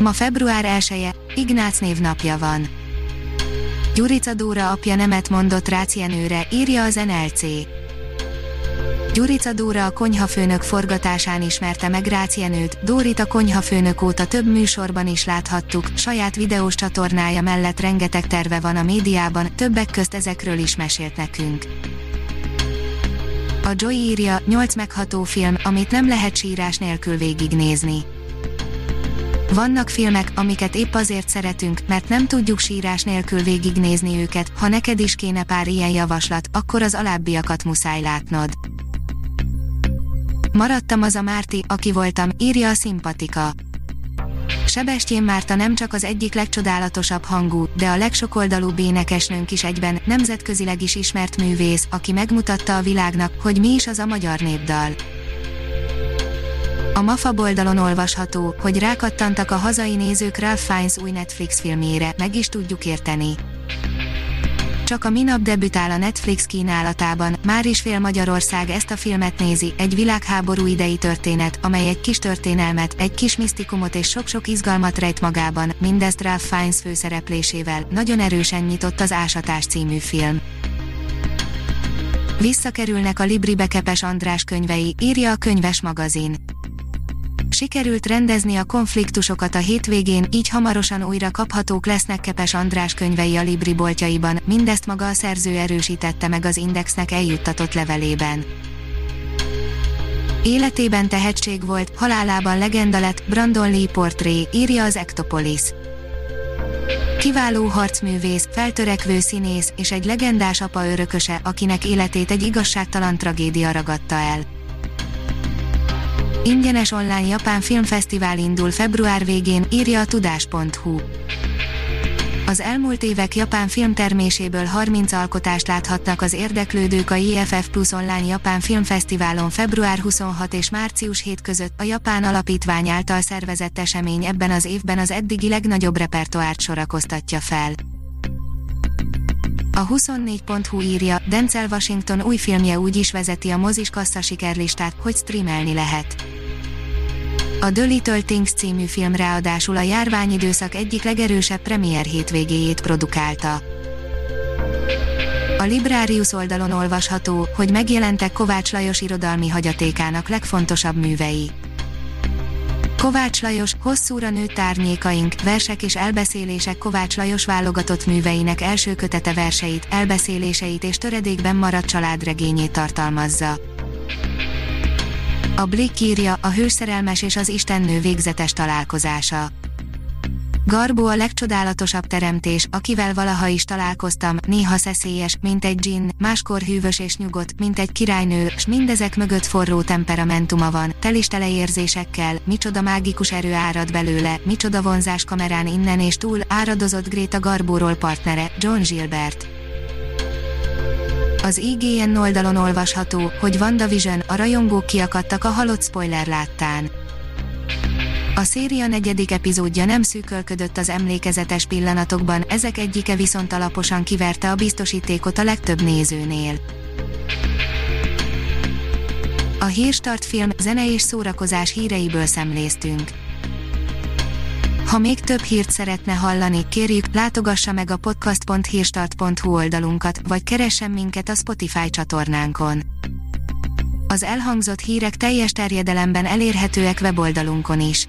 Ma február 1-e, Ignác névnapja van. Gyurica Dóra apja nemet mondott Rácienőre, írja az NLC. Gyurica Dóra a konyhafőnök forgatásán ismerte meg Rácienőt, Dórit a konyhafőnök óta több műsorban is láthattuk, saját videós csatornája mellett rengeteg terve van a médiában, többek közt ezekről is mesélt nekünk. A Joy írja, 8 megható film, amit nem lehet sírás nélkül végignézni. Vannak filmek, amiket épp azért szeretünk, mert nem tudjuk sírás nélkül végignézni őket, ha neked is kéne pár ilyen javaslat, akkor az alábbiakat muszáj látnod. Maradtam az a Márti, aki voltam, írja a szimpatika. Sebestyén Márta nem csak az egyik legcsodálatosabb hangú, de a legsokoldalúbb énekesnőnk is egyben, nemzetközileg is ismert művész, aki megmutatta a világnak, hogy mi is az a magyar népdal. A MAFA boldalon olvasható, hogy rákattantak a hazai nézők Ralph Fiennes új Netflix filmjére, meg is tudjuk érteni. Csak a minap debütál a Netflix kínálatában, már is fél Magyarország ezt a filmet nézi, egy világháború idei történet, amely egy kis történelmet, egy kis misztikumot és sok-sok izgalmat rejt magában, mindezt Ralph Fiennes főszereplésével, nagyon erősen nyitott az Ásatás című film. Visszakerülnek a Libri Bekepes András könyvei, írja a könyves magazin sikerült rendezni a konfliktusokat a hétvégén, így hamarosan újra kaphatók lesznek Kepes András könyvei a Libri boltjaiban, mindezt maga a szerző erősítette meg az Indexnek eljuttatott levelében. Életében tehetség volt, halálában legenda lett, Brandon Lee portré, írja az Ectopolis. Kiváló harcművész, feltörekvő színész és egy legendás apa örököse, akinek életét egy igazságtalan tragédia ragadta el. Ingyenes online japán filmfesztivál indul február végén, írja a tudás.hu. Az elmúlt évek japán filmterméséből 30 alkotást láthatnak az érdeklődők a IFF Plus Online Japán Filmfesztiválon február 26 és március 7 között a Japán Alapítvány által szervezett esemény ebben az évben az eddigi legnagyobb repertoárt sorakoztatja fel. A 24.hu írja, Denzel Washington új filmje úgy is vezeti a mozis kassza sikerlistát, hogy streamelni lehet. A The Little Things című film ráadásul a járványidőszak egyik legerősebb premier hétvégéjét produkálta. A Librarius oldalon olvasható, hogy megjelentek Kovács Lajos irodalmi hagyatékának legfontosabb művei. Kovács Lajos, hosszúra nőtt árnyékaink, versek és elbeszélések Kovács Lajos válogatott műveinek első kötete verseit, elbeszéléseit és töredékben maradt családregényét tartalmazza. A Blick írja, a hőszerelmes és az istennő végzetes találkozása. Garbó a legcsodálatosabb teremtés, akivel valaha is találkoztam, néha szeszélyes, mint egy dzsinn, máskor hűvös és nyugodt, mint egy királynő, s mindezek mögött forró temperamentuma van, telistele érzésekkel, micsoda mágikus erő árad belőle, micsoda vonzás kamerán innen és túl, áradozott Gréta Garbóról partnere, John Gilbert. Az IGN oldalon olvasható, hogy WandaVision, a rajongók kiakadtak a halott spoiler láttán. A széria negyedik epizódja nem szűkölködött az emlékezetes pillanatokban, ezek egyike viszont alaposan kiverte a biztosítékot a legtöbb nézőnél. A Hírstart film, zene és szórakozás híreiből szemléztünk. Ha még több hírt szeretne hallani, kérjük, látogassa meg a podcast.hírstart.hu oldalunkat, vagy keressen minket a Spotify csatornánkon. Az elhangzott hírek teljes terjedelemben elérhetőek weboldalunkon is.